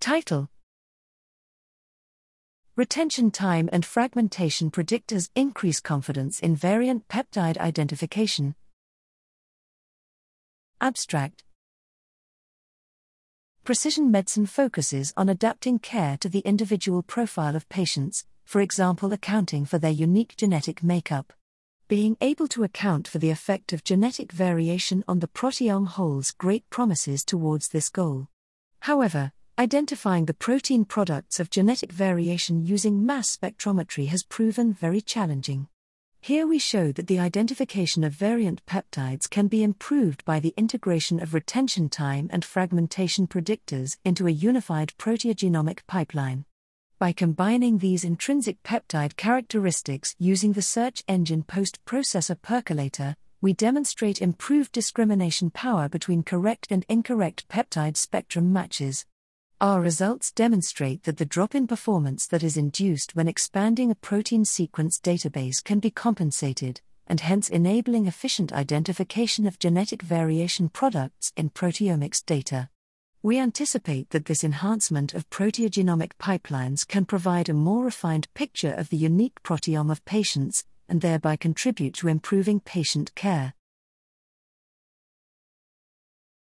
Title Retention time and fragmentation predictors increase confidence in variant peptide identification. Abstract Precision medicine focuses on adapting care to the individual profile of patients, for example, accounting for their unique genetic makeup. Being able to account for the effect of genetic variation on the proteome holds great promises towards this goal. However, Identifying the protein products of genetic variation using mass spectrometry has proven very challenging. Here we show that the identification of variant peptides can be improved by the integration of retention time and fragmentation predictors into a unified proteogenomic pipeline. By combining these intrinsic peptide characteristics using the search engine post processor percolator, we demonstrate improved discrimination power between correct and incorrect peptide spectrum matches. Our results demonstrate that the drop in performance that is induced when expanding a protein sequence database can be compensated, and hence enabling efficient identification of genetic variation products in proteomics data. We anticipate that this enhancement of proteogenomic pipelines can provide a more refined picture of the unique proteome of patients, and thereby contribute to improving patient care.